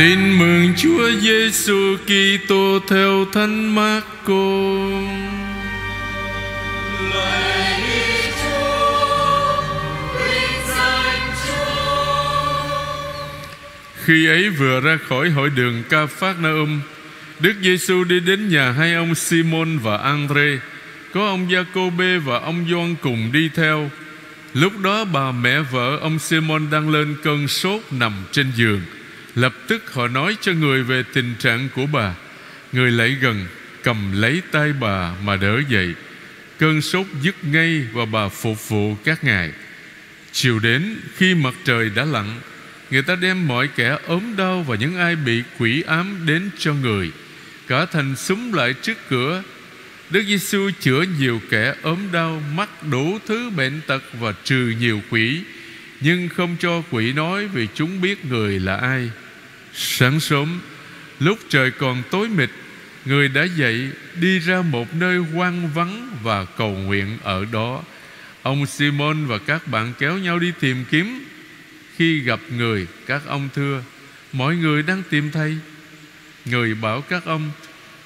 Tin mừng Chúa Giêsu Kitô theo Thánh Marco. Khi ấy vừa ra khỏi hội đường Ca Phát Na Um, Đức Giêsu đi đến nhà hai ông Simon và Andre, có ông Giacôbê và ông Gioan cùng đi theo. Lúc đó bà mẹ vợ ông Simon đang lên cơn sốt nằm trên giường. Lập tức họ nói cho người về tình trạng của bà. Người lại gần, cầm lấy tay bà mà đỡ dậy. Cơn sốt dứt ngay và bà phục vụ các ngài. Chiều đến khi mặt trời đã lặn, người ta đem mọi kẻ ốm đau và những ai bị quỷ ám đến cho người. Cả thành súng lại trước cửa Đức Giêsu chữa nhiều kẻ ốm đau Mắc đủ thứ bệnh tật Và trừ nhiều quỷ Nhưng không cho quỷ nói Vì chúng biết người là ai Sáng sớm, Lúc trời còn tối mịt, Người đã dậy đi ra một nơi hoang vắng Và cầu nguyện ở đó. Ông Simon và các bạn kéo nhau đi tìm kiếm. Khi gặp người, Các ông thưa, Mọi người đang tìm thầy. Người bảo các ông,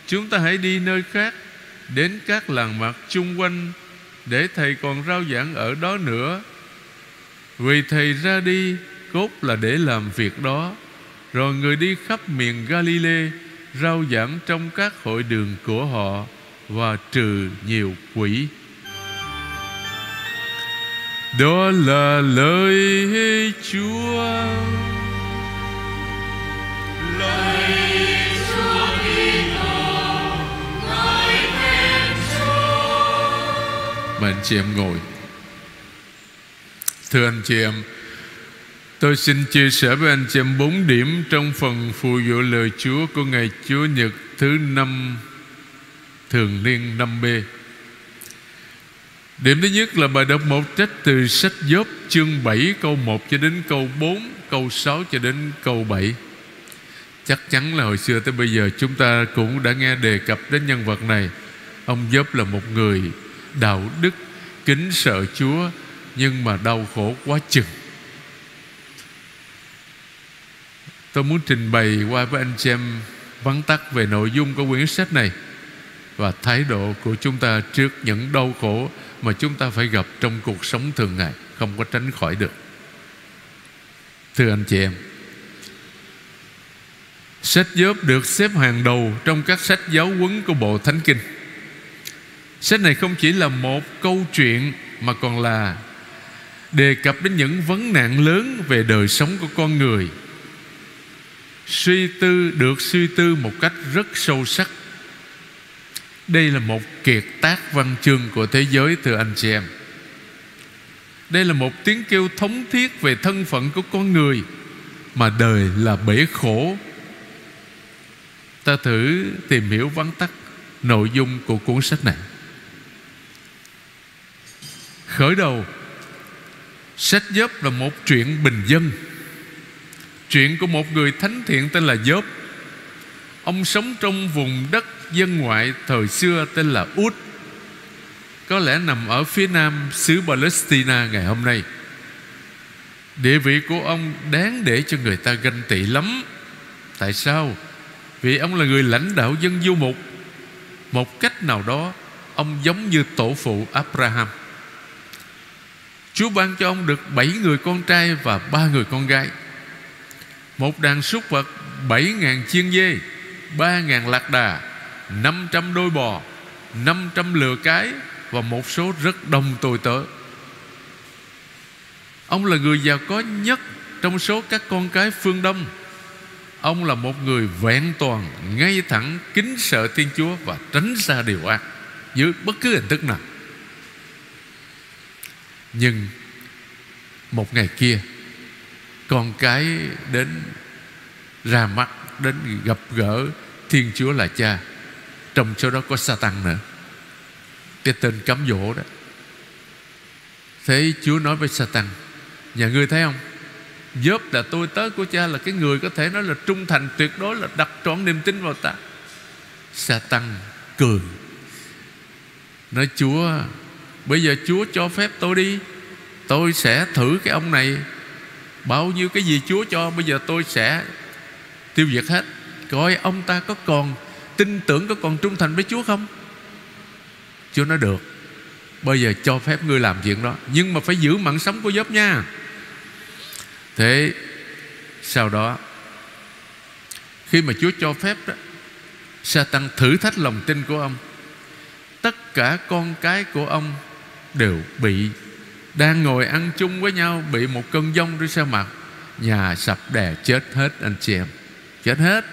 Chúng ta hãy đi nơi khác, Đến các làng mạc chung quanh, Để thầy còn rao giảng ở đó nữa. Vì thầy ra đi, Cốt là để làm việc đó. Rồi người đi khắp miền Galilee, Rao giảng trong các hội đường của họ Và trừ nhiều quỷ. Đó là lời Chúa. Lời Mà anh chị em ngồi. Thưa anh chị em Tôi xin chia sẻ với anh chị em bốn điểm Trong phần phù dụ lời Chúa Của ngày Chúa Nhật thứ năm Thường niên năm b Điểm thứ nhất là bài đọc một trách từ sách Gióp chương 7 câu 1 cho đến câu 4, câu 6 cho đến câu 7. Chắc chắn là hồi xưa tới bây giờ chúng ta cũng đã nghe đề cập đến nhân vật này. Ông Gióp là một người đạo đức kính sợ Chúa nhưng mà đau khổ quá chừng. Tôi muốn trình bày qua với anh chị em vắn tắt về nội dung của quyển sách này và thái độ của chúng ta trước những đau khổ mà chúng ta phải gặp trong cuộc sống thường ngày không có tránh khỏi được. Thưa anh chị em, sách Gióp được xếp hàng đầu trong các sách giáo huấn của Bộ Thánh Kinh. Sách này không chỉ là một câu chuyện Mà còn là Đề cập đến những vấn nạn lớn Về đời sống của con người Suy tư, Được suy tư một cách rất sâu sắc. Đây là một kiệt tác văn chương Của thế giới, thưa anh chị em. Đây là một tiếng kêu thống thiết Về thân phận của con người, Mà đời là bể khổ. Ta thử tìm hiểu vắn tắt Nội dung của cuốn sách này. Khởi đầu, Sách Gióp là một chuyện bình dân. Chuyện của một người thánh thiện tên là Gióp Ông sống trong vùng đất dân ngoại thời xưa tên là Út. Có lẽ nằm ở phía nam xứ Palestine ngày hôm nay. Địa vị của ông đáng để cho người ta ganh tị lắm. Tại sao? Vì ông là người lãnh đạo dân du mục. Một cách nào đó, Ông giống như tổ phụ Abraham. Chúa ban cho ông được bảy người con trai và ba người con gái. Một đàn súc vật bảy ngàn chiên dê, ba ngàn lạc đà, năm trăm đôi bò, năm trăm lừa cái Và một số rất đông tôi tớ. Ông là người giàu có nhất Trong số các con cái phương Đông. Ông là một người vẹn toàn, Ngay thẳng kính sợ Thiên Chúa Và tránh xa điều ác Dưới bất cứ hình thức nào. Nhưng một ngày kia con cái đến ra mắt, Đến gặp gỡ Thiên Chúa là cha, Trong số đó có Satan nữa. Cái tên cấm dỗ đó. Thế Chúa nói với Satan Nhà ngươi thấy không? Dớp là tôi, tớ của cha Là cái người có thể nói là trung thành, tuyệt đối Là đặt trọn niềm tin vào ta. Satan cười. Nói, Chúa, Bây giờ Chúa cho phép tôi đi, Tôi sẽ thử cái ông này Bao nhiêu cái gì Chúa cho, Bây giờ tôi sẽ Tiêu diệt hết. Coi ông ta có còn tin tưởng, Có còn trung thành với Chúa không? Chúa nói được. Bây giờ cho phép ngươi làm chuyện đó. Nhưng mà phải giữ mạng sống của dốc nha. Thế Sau đó, Khi mà Chúa cho phép đó Satan thử thách lòng tin của ông. Tất cả con cái của ông Đều bị đang ngồi ăn chung với nhau, Bị một cơn giông trên sao mặt. Nhà sập đè chết hết anh chị em. Chết hết.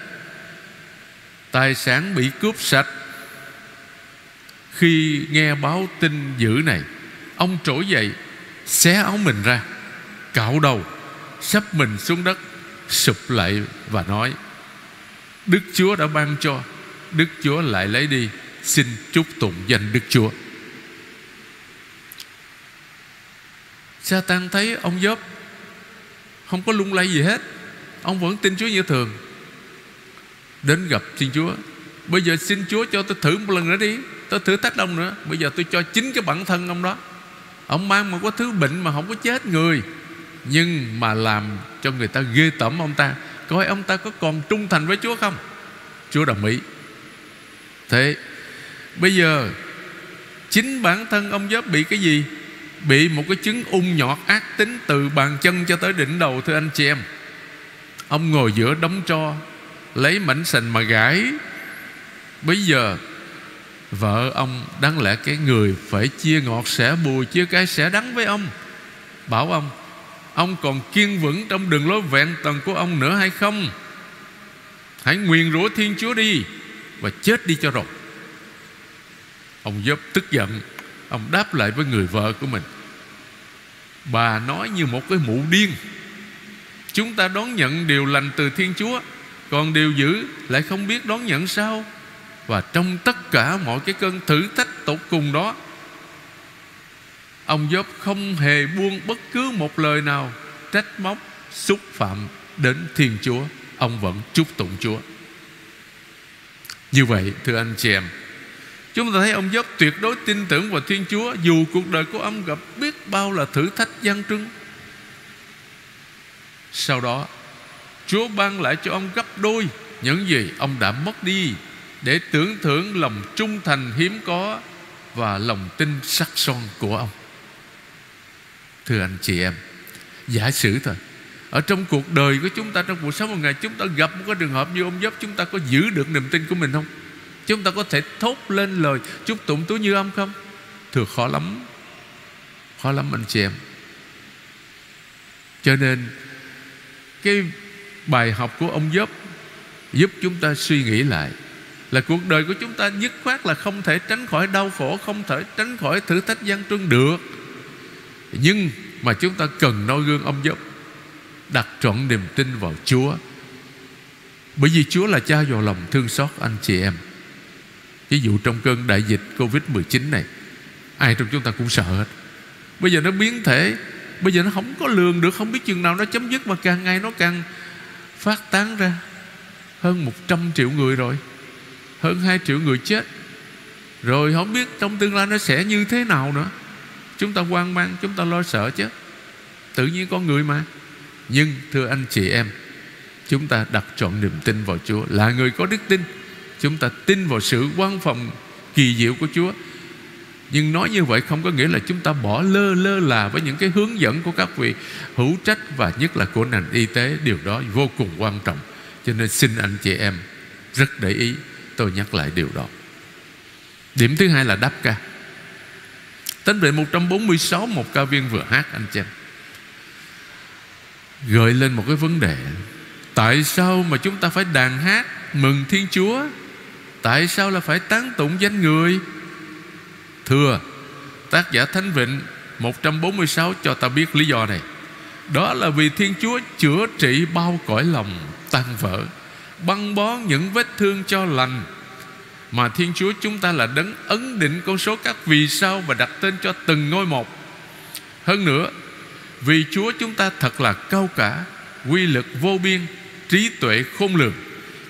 Tài sản bị cướp sạch. Khi nghe báo tin dữ này, Ông trỗi dậy, Xé áo mình ra, Cạo đầu, Sắp mình xuống đất, Sụp lại và nói, Đức Chúa đã ban cho, Đức Chúa lại lấy đi. Xin chúc tụng danh Đức Chúa. Satan thấy ông Gióp Không có lung lay gì hết. Ông vẫn tin Chúa như thường. Đến gặp Thiên Chúa. Bây giờ xin Chúa cho tôi thử một lần nữa đi. Tôi thử thách ông nữa. Bây giờ tôi cho chính cái bản thân ông đó. Ông mang một cái thứ bệnh mà không có chết người, Nhưng mà làm cho người ta ghê tởm ông ta. Coi ông ta có còn trung thành với Chúa không? Chúa đồng ý. Thế, Bây giờ Chính bản thân ông Gióp bị cái gì? Bị một cái chứng ung nhọt ác tính Từ bàn chân cho tới đỉnh đầu, Thưa anh chị em. Ông ngồi giữa đống tro, Lấy mảnh sành mà gãi. Bây giờ, Vợ ông đáng lẽ cái người Phải chia ngọt sẻ bùi, Chia cái sẻ đắng với ông. Bảo ông Ông còn kiên vững trong đường lối vẹn toàn của ông nữa hay không? Hãy nguyền rủa Thiên Chúa đi Và chết đi cho rồi. Ông dốc tức giận Ông đáp lại với người vợ của mình. Bà nói như một cái mụ điên. Chúng ta đón nhận điều lành từ Thiên Chúa Còn điều dữ lại không biết đón nhận sao? Và trong tất cả mọi cái cơn thử thách tột cùng đó Ông Gióp không hề buông bất cứ một lời nào Trách móc, xúc phạm đến Thiên Chúa. Ông vẫn chúc tụng Chúa. Như vậy thưa anh chị em Chúng ta thấy ông Gióp tuyệt đối tin tưởng vào Thiên Chúa, Dù cuộc đời của ông gặp biết bao là thử thách gian trưng. Sau đó, Chúa ban lại cho ông gấp đôi Những gì ông đã mất đi Để tưởng thưởng lòng trung thành hiếm có Và lòng tin sắc son của ông. Thưa anh chị em, Giả sử thôi, Ở trong cuộc đời của chúng ta, Trong cuộc sống một ngày, Chúng ta gặp một cái trường hợp như ông Gióp Chúng ta có giữ được niềm tin của mình không? Chúng ta có thể thốt lên lời Chúc tụng Tú như âm không? Thường khó lắm. Khó lắm anh chị em. Cho nên Cái bài học của ông giúp Giúp chúng ta suy nghĩ lại Là cuộc đời của chúng ta nhất khoát là không thể tránh khỏi đau khổ Không thể tránh khỏi thử thách gian truân được. Nhưng mà chúng ta cần noi gương ông giúp, Đặt trọn niềm tin vào Chúa. Bởi vì Chúa là cha giàu lòng thương xót anh chị em. Ví dụ trong cơn đại dịch Covid-19 này, Ai trong chúng ta cũng sợ hết. Bây giờ nó biến thể, Bây giờ nó không có lường được, Không biết chừng nào nó chấm dứt Mà càng ngày nó càng phát tán ra. Hơn 100 triệu người rồi, Hơn 2 triệu người chết. Rồi không biết trong tương lai nó sẽ như thế nào nữa. Chúng ta hoang mang, Chúng ta lo sợ chứ. Tự nhiên con người mà. Nhưng thưa anh chị em, Chúng ta đặt trọn niềm tin vào Chúa, Là người có đức tin. Chúng ta tin vào sự quan phòng kỳ diệu của Chúa. Nhưng nói như vậy không có nghĩa là chúng ta bỏ lơ lơ là Với những cái hướng dẫn của các vị hữu trách Và nhất là của ngành y tế. Điều đó vô cùng quan trọng. Cho nên xin anh chị em rất để ý, Tôi nhắc lại điều đó. Điểm thứ hai là đáp ca. Tính về 146 Một ca viên vừa hát, anh chị em. Gợi lên một cái vấn đề. Tại sao mà chúng ta phải đàn hát Mừng Thiên Chúa? Tại sao là phải tán tụng danh người? Thưa, Tác giả Thánh Vịnh 146 cho ta biết lý do này. Đó là vì Thiên Chúa chữa trị bao cõi lòng tan vỡ, Băng bó những vết thương cho lành. Mà Thiên Chúa chúng ta là đấng ấn định con số các vì sao Và đặt tên cho từng ngôi một. Hơn nữa, Vì Chúa chúng ta thật là cao cả, Quy lực vô biên, Trí tuệ khôn lường,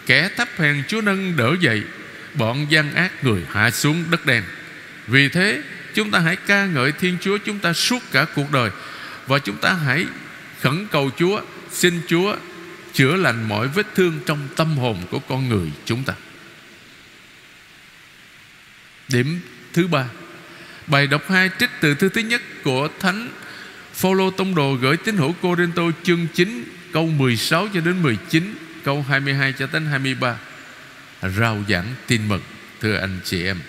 Kẻ thấp hèn Chúa nâng đỡ dậy Bọn gian ác người hạ xuống đất đen. Vì thế, chúng ta hãy ca ngợi Thiên Chúa, Chúng ta suốt cả cuộc đời, Và chúng ta hãy khẩn cầu Chúa, Xin Chúa chữa lành mọi vết thương trong tâm hồn của con người chúng ta. Điểm thứ ba. Bài đọc hai trích từ thư thứ nhất của thánh Phaolô tông đồ gửi tín hữu Corinto chương 9 câu 16 cho đến 19 câu 22 cho đến 23 rao giảng tin mừng, thưa anh chị em.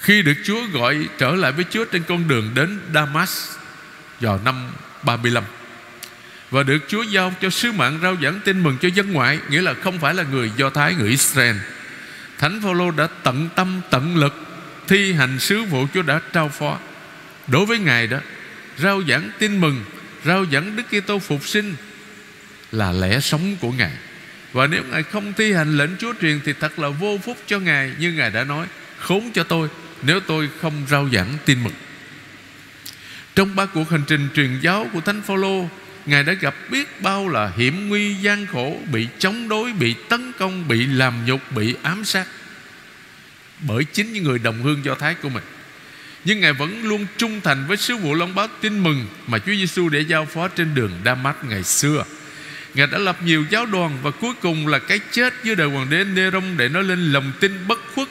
Khi được Chúa gọi trở lại với Chúa trên con đường đến Damas vào năm 35 và được Chúa giao cho sứ mạng rao giảng tin mừng cho dân ngoại, nghĩa là không phải là người Do Thái, người Israel. Thánh Phaolô đã tận tâm, tận lực thi hành sứ vụ Chúa đã trao phó. Đối với ngài đó, rao giảng tin mừng, rao giảng Đức Kitô phục sinh là lẽ sống của ngài và nếu ngài không thi hành lệnh Chúa truyền thì thật là vô phúc cho ngài như ngài đã nói khốn cho tôi nếu tôi không rao giảng tin mừng. Trong ba cuộc hành trình truyền giáo của Thánh Phaolô Ngài đã gặp biết bao là hiểm nguy gian khổ Bị chống đối, bị tấn công, bị làm nhục, bị ám sát. Bởi chính những người đồng hương do Thái của mình. Nhưng Ngài vẫn luôn trung thành với sứ vụ long báo tin mừng Mà Chúa Giêsu để giao phó trên đường Đa-mát ngày xưa. Ngài đã lập nhiều giáo đoàn Và cuối cùng là cái chết dưới đời hoàng đế Nero Để nói lên lòng tin bất khuất,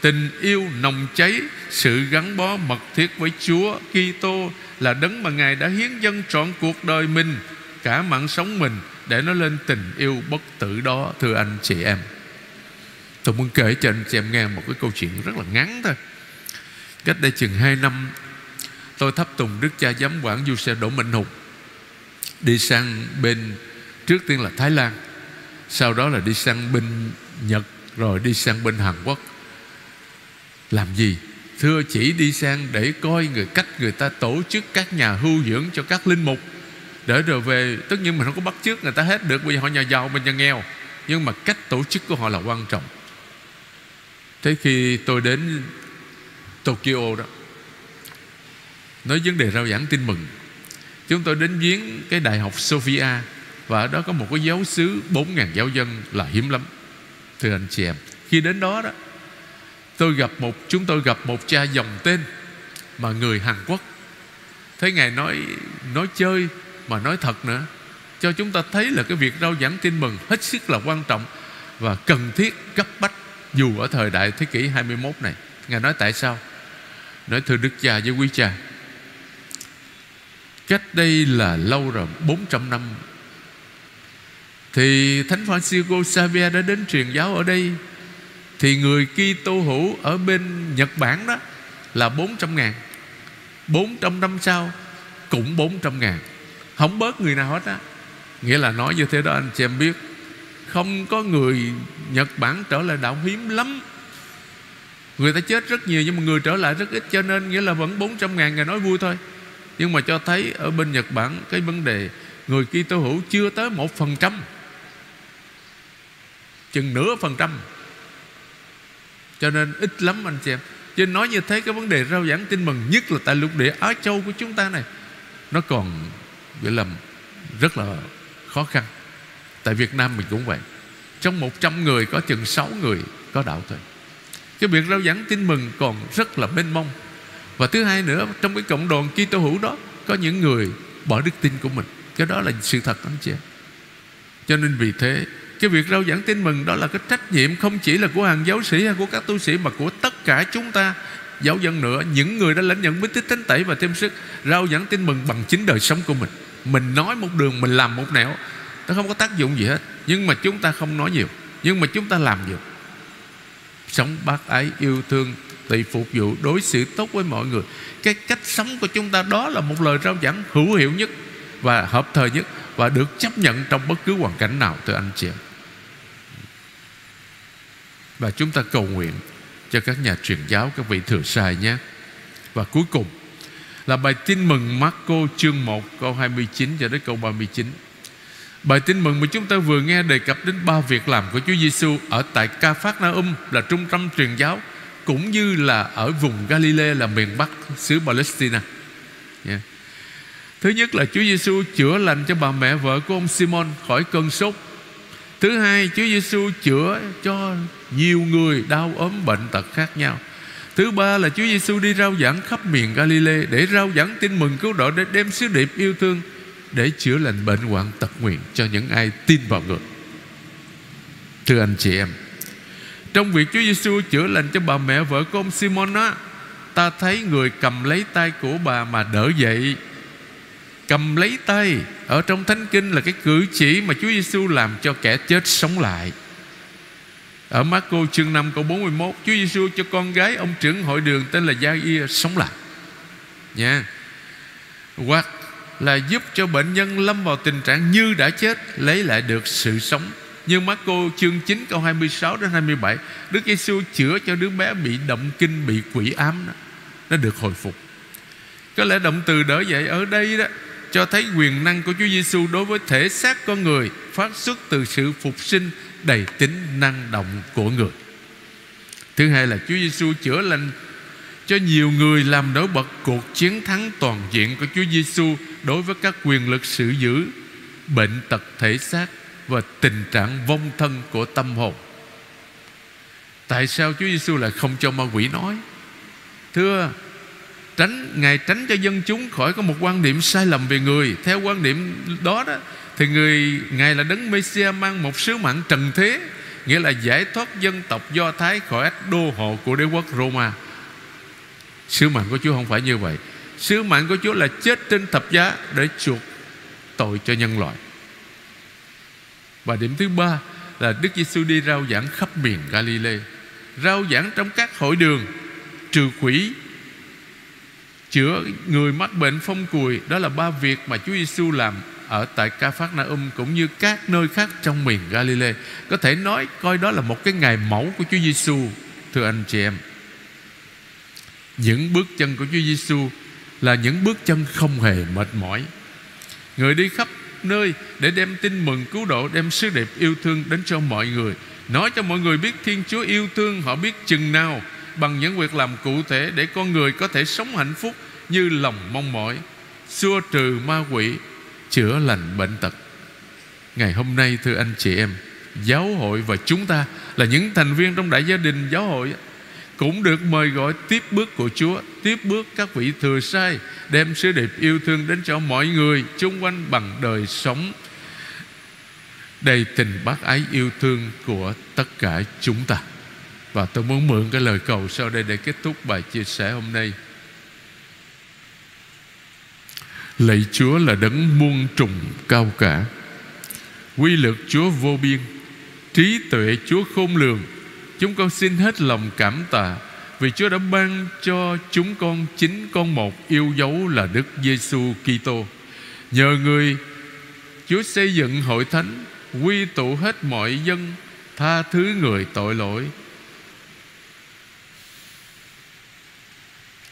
Tình yêu nồng cháy, Sự gắn bó mật thiết với Chúa Kitô là đấng mà Ngài đã hiến dân trọn cuộc đời mình, Cả mạng sống mình Để nó lên tình yêu bất tử đó, Thưa anh chị em. Tôi muốn kể cho anh chị em nghe một cái câu chuyện rất là ngắn thôi. Cách đây chừng 2 năm, Tôi thắp tùng Đức cha giám quản Du Xe Đỗ Minh Hùng, Đi sang bên Trước tiên là Thái Lan, Sau đó là đi sang bên Nhật, Rồi đi sang bên Hàn Quốc. Làm gì? Thưa chỉ đi sang để coi người, cách người ta tổ chức các nhà hưu dưỡng cho các linh mục. Để rồi về, Tất nhiên mình không có bắt chước người ta hết được Bởi vì họ nhà giàu mình nhà nghèo. Nhưng mà cách tổ chức của họ là quan trọng. Thế khi tôi đến Tokyo đó, Nói vấn đề rao giảng tin mừng. Chúng tôi đến viếng cái đại học Sofia và ở đó có một cái giáo sứ 4.000 giáo dân là hiếm lắm. Thưa anh chị em, Khi đến đó đó, tôi gặp một, chúng tôi gặp một cha dòng tên mà người Hàn Quốc. Thấy ngài nói nói chơi mà nói thật nữa, cho chúng ta thấy là cái việc rao giảng tin mừng hết sức là quan trọng và cần thiết cấp bách, dù ở thời đại thế kỷ 21 này. Ngài nói tại sao? Nói thưa đức cha với quý cha, cách đây là lâu rồi 400 năm thì Thánh Francisco Xavier đã đến truyền giáo ở đây. Thì người Kitô hữu ở bên Nhật Bản đó Là 400 ngàn. 400 năm sau Cũng 400 ngàn. Không bớt người nào hết á. Nghĩa là nói như thế đó anh chị em biết. Không có người Nhật Bản trở lại đạo hiếm lắm. Người ta chết rất nhiều Nhưng mà người trở lại rất ít. Cho nên nghĩa là vẫn 400 ngàn Ngài nói vui thôi. Nhưng mà cho thấy ở bên Nhật Bản Cái vấn đề người Kitô hữu chưa tới một phần trăm. Chừng nửa phần trăm. Cho nên ít lắm anh chị em. Cho nên nói như thế, cái vấn đề rao giảng tin mừng Nhất là tại lục địa Á Châu của chúng ta này, Nó còn, gọi là, rất là khó khăn. Tại Việt Nam mình cũng vậy. Trong 100 người, có chừng 6 người có đạo thôi. Cái việc rao giảng tin mừng còn rất là mênh mông. Và thứ hai nữa, Trong cái cộng đoàn Kitô hữu đó, Có những người bỏ đức tin của mình. Cái đó là sự thật, anh chị em. Cho nên vì thế cái việc rao giảng tin mừng đó là cái trách nhiệm không chỉ là của hàng giáo sĩ hay của các tu sĩ, mà của tất cả chúng ta. Giáo dân nữa, những người đã lãnh nhận bí tích thánh tẩy và thêm sức rao giảng tin mừng bằng chính đời sống của mình. Mình nói một đường, mình làm một nẻo, nó không có tác dụng gì hết. Nhưng mà chúng ta không nói nhiều, nhưng mà chúng ta làm nhiều. Sống bác ái, yêu thương, tùy phục vụ, đối xử tốt với mọi người. Cái cách sống của chúng ta đó là một lời rao giảng hữu hiệu nhất và hợp thời nhất và được chấp nhận trong bất cứ hoàn cảnh nào, thưa anh chị em và chúng ta cầu nguyện cho các nhà truyền giáo, Các vị thừa sai nhé Và cuối cùng là bài tin mừng Marco chương 1 câu 29 cho đến câu 39 Bài tin mừng mà chúng ta vừa nghe đề cập đến ba việc làm của Chúa Giêsu ở tại Ca Phát Na Um là trung tâm truyền giáo, cũng như là ở vùng Galilee là miền Bắc xứ Palestine. Yeah. Thứ nhất là Chúa Giêsu chữa lành cho bà mẹ vợ của ông Simon khỏi cơn sốt Thứ hai, Chúa Giêsu chữa cho nhiều người đau ốm bệnh tật khác nhau Thứ ba là Chúa Giêsu đi rao giảng khắp miền Galilee Để rao giảng tin mừng cứu độ Để đem sứ điệp yêu thương để chữa lành bệnh hoạn tật nguyện cho những ai tin vào người. Thưa anh chị em, trong việc Chúa Giêsu chữa lành cho bà mẹ vợ của ông Simon á, ta thấy người cầm lấy tay của bà mà đỡ dậy. Cầm lấy tay ở trong Thánh Kinh là cái cử chỉ mà Chúa Giêsu làm cho kẻ chết sống lại. Ở Marco chương 5 câu 41 Chúa Giêsu cho con gái ông trưởng hội đường Tên là Gia Ia sống lại. Nha. Hoặc là giúp cho bệnh nhân lâm vào tình trạng như đã chết Lấy lại được sự sống. Như Marco chương 9 câu 26 đến 27 Đức Giêsu chữa cho đứa bé bị động kinh Bị quỷ ám đó, Nó được hồi phục. Có lẽ động từ đỡ dậy ở đây đó Cho thấy quyền năng của Chúa Giêsu Đối với thể xác con người Phát xuất từ sự phục sinh đầy tính năng động của người thứ hai là Chúa Giêsu chữa lành cho nhiều người làm nổi bật cuộc chiến thắng toàn diện của Chúa Giêsu đối với các quyền lực sự giữ bệnh tật thể xác và tình trạng vong thân của tâm hồn. Tại sao Chúa Giêsu lại không cho ma quỷ nói? Thưa, tránh ngài tránh cho dân chúng khỏi có một quan niệm sai lầm về người. Theo quan niệm đó đó thì người ngài là đấng Messiah mang một sứ mạng trần thế nghĩa là giải thoát dân tộc Do Thái khỏi ách đô hộ của đế quốc Roma. Sứ mạng của Chúa không phải như vậy. Sứ mạng của Chúa là chết trên thập giá để chuộc tội cho nhân loại. Và điểm thứ ba là Đức Giêsu đi rao giảng khắp miền Galilee, rao giảng trong các hội đường, trừ quỷ, chữa người mắc bệnh phong cùi. Đó là ba việc mà Chúa Giêsu làm ở tại Ca Phát Na Um cũng như các nơi khác trong miền Galilee. Có thể nói coi đó là một cái ngày mẫu của Chúa Giêsu, thưa anh chị em. Những bước chân của Chúa Giêsu là những bước chân không hề mệt mỏi. Người đi khắp nơi để đem tin mừng cứu độ, đem sứ đẹp yêu thương đến cho mọi người. Nói cho mọi người biết Thiên Chúa yêu thương họ biết chừng nào bằng những việc làm cụ thể để con người có thể sống hạnh phúc như lòng mong mỏi, xua trừ ma quỷ, chữa lành bệnh tật. Ngày hôm nay thưa anh chị em, giáo hội và chúng ta là những thành viên trong đại gia đình giáo hội cũng được mời gọi tiếp bước của Chúa, tiếp bước các vị thừa sai, đem sứ điệp yêu thương đến cho mọi người chung quanh bằng đời sống đầy tình bác ái yêu thương của tất cả chúng ta. Và tôi muốn mượn cái lời cầu sau đây để kết thúc bài chia sẻ hôm nay. Lạy Chúa là đấng muôn trùng cao cả. Quy lực Chúa vô biên, Trí tuệ Chúa khôn lường. Chúng con xin hết lòng cảm tạ Vì Chúa đã ban cho chúng con Chính con một yêu dấu là Đức Giêsu Kitô. Nhờ người, Chúa xây dựng hội thánh, Quy tụ hết mọi dân, Tha thứ người tội lỗi.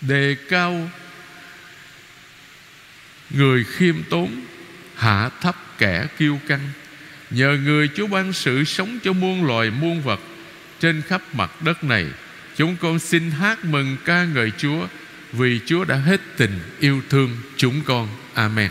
Đề cao Người khiêm tốn, Hạ thấp kẻ kiêu căng. Nhờ người Chúa ban sự sống cho muôn loài muôn vật. Trên khắp mặt đất này, Chúng con xin hát mừng ca ngợi Chúa, Vì Chúa đã hết tình yêu thương chúng con. Amen.